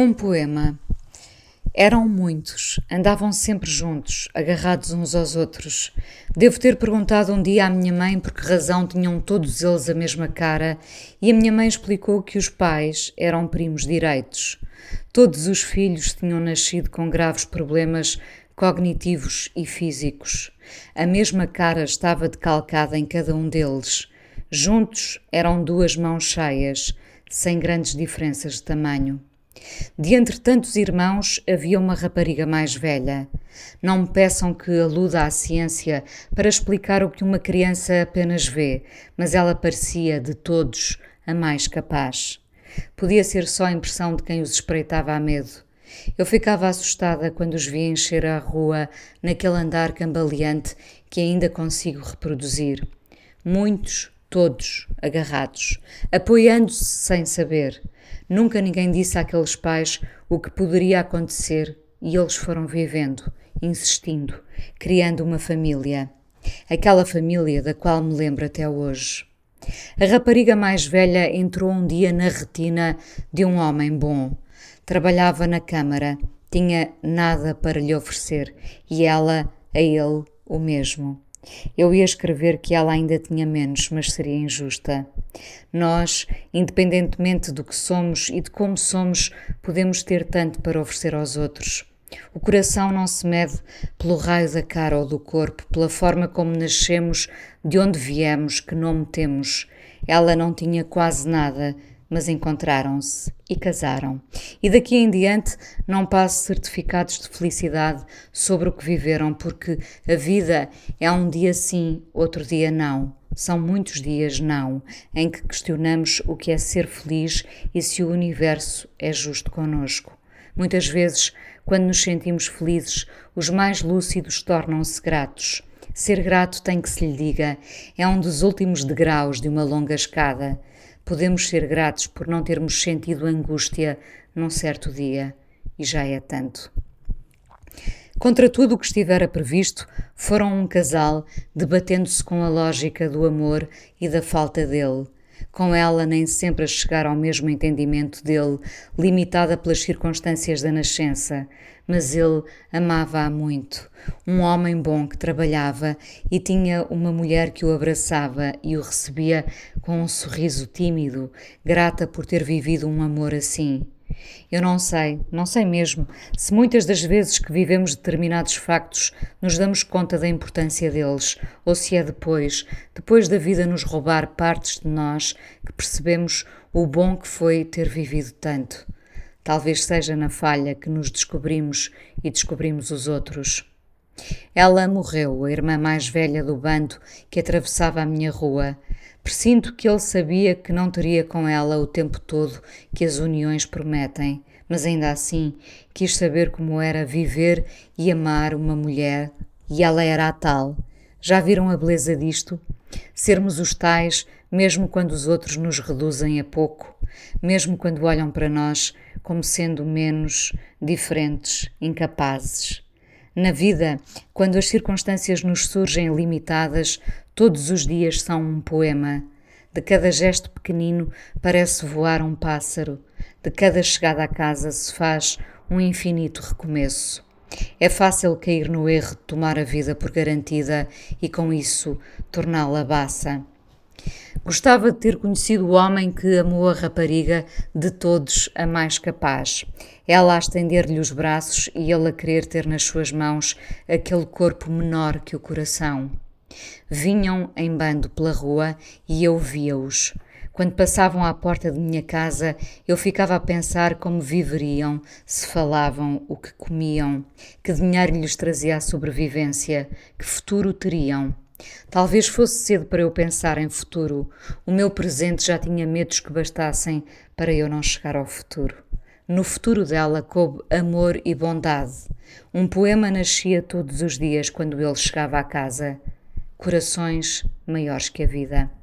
Um poema. Eram muitos, andavam sempre juntos, agarrados uns aos outros. Devo ter perguntado um dia à minha mãe por que razão tinham todos eles a mesma cara, e a minha mãe explicou que os pais eram primos direitos. Todos os filhos tinham nascido com graves problemas cognitivos e físicos. A mesma cara estava decalcada em cada um deles. Juntos eram duas mãos cheias, sem grandes diferenças de tamanho. De entre tantos irmãos havia uma rapariga mais velha. Não me peçam que aluda à ciência para explicar o que uma criança apenas vê, mas ela parecia, de todos, a mais capaz. Podia ser só a impressão de quem os espreitava a medo. Eu ficava assustada quando os via encher a rua naquele andar cambaleante que ainda consigo reproduzir. Muitos, todos, agarrados, apoiando-se sem saber. Nunca ninguém disse àqueles pais o que poderia acontecer e eles foram vivendo, insistindo, criando uma família. Aquela família da qual me lembro até hoje. A rapariga mais velha entrou um dia na retina de um homem bom. Trabalhava na Câmara, tinha nada para lhe oferecer e ela, a ele, o mesmo. Eu ia escrever que ela ainda tinha menos, mas seria injusta. Nós, independentemente do que somos e de como somos, podemos ter tanto para oferecer aos outros. O coração não se mede pelo raio da cara ou do corpo, pela forma como nascemos, de onde viemos, que nome temos. Ela não tinha quase nada, mas encontraram-se e casaram. E daqui em diante não passo certificados de felicidade sobre o que viveram, porque a vida é um dia sim, outro dia não. São muitos dias não, em que questionamos o que é ser feliz e se o universo é justo conosco. Muitas vezes, quando nos sentimos felizes, os mais lúcidos tornam-se gratos. Ser grato tem que se lhe diga, é um dos últimos degraus de uma longa escada. Podemos ser gratos por não termos sentido angústia num certo dia, e já é tanto. Contra tudo o que estivera previsto, foram um casal debatendo-se com a lógica do amor e da falta dele. Com ela, nem sempre a chegar ao mesmo entendimento dele, limitada pelas circunstâncias da nascença, mas ele amava-a muito. Um homem bom que trabalhava e tinha uma mulher que o abraçava e o recebia com um sorriso tímido, grata por ter vivido um amor assim. Eu não sei, não sei mesmo, se muitas das vezes que vivemos determinados factos nos damos conta da importância deles, ou se é depois, depois da vida nos roubar partes de nós, que percebemos o bom que foi ter vivido tanto. Talvez seja na falha que nos descobrimos e descobrimos os outros. Ela morreu, a irmã mais velha do bando que atravessava a minha rua. Presinto que ele sabia que não teria com ela o tempo todo que as uniões prometem, mas ainda assim quis saber como era viver e amar uma mulher, e ela era a tal. Já viram a beleza disto? Sermos os tais, mesmo quando os outros nos reduzem a pouco, mesmo quando olham para nós como sendo menos diferentes, incapazes. Na vida, quando as circunstâncias nos surgem limitadas, todos os dias são um poema. De cada gesto pequenino parece voar um pássaro. De cada chegada à casa se faz um infinito recomeço. É fácil cair no erro de tomar a vida por garantida e, com isso, torná-la baça. Gostava de ter conhecido o homem que amou a rapariga de todos a mais capaz. Ela a estender-lhe os braços e ele a querer ter nas suas mãos aquele corpo menor que o coração. Vinham em bando pela rua e eu via-os. Quando passavam à porta de minha casa, eu ficava a pensar como viveriam, se falavam, o que comiam, que dinheiro lhes trazia a sobrevivência, que futuro teriam. Talvez fosse cedo para eu pensar em futuro. O meu presente já tinha medos que bastassem para eu não chegar ao futuro. No futuro dela coube amor e bondade. Um poema nascia todos os dias quando ele chegava à casa. Corações maiores que a vida.